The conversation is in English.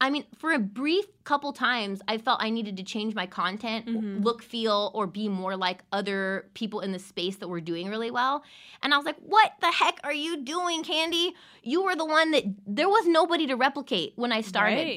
I mean, for a brief couple times, I felt I needed to change my content, Mhm. look, feel, or be more like other people in the space that were doing really well. And I was like, what the heck are you doing, Candy? You were the one that there was nobody to replicate when I started. Right.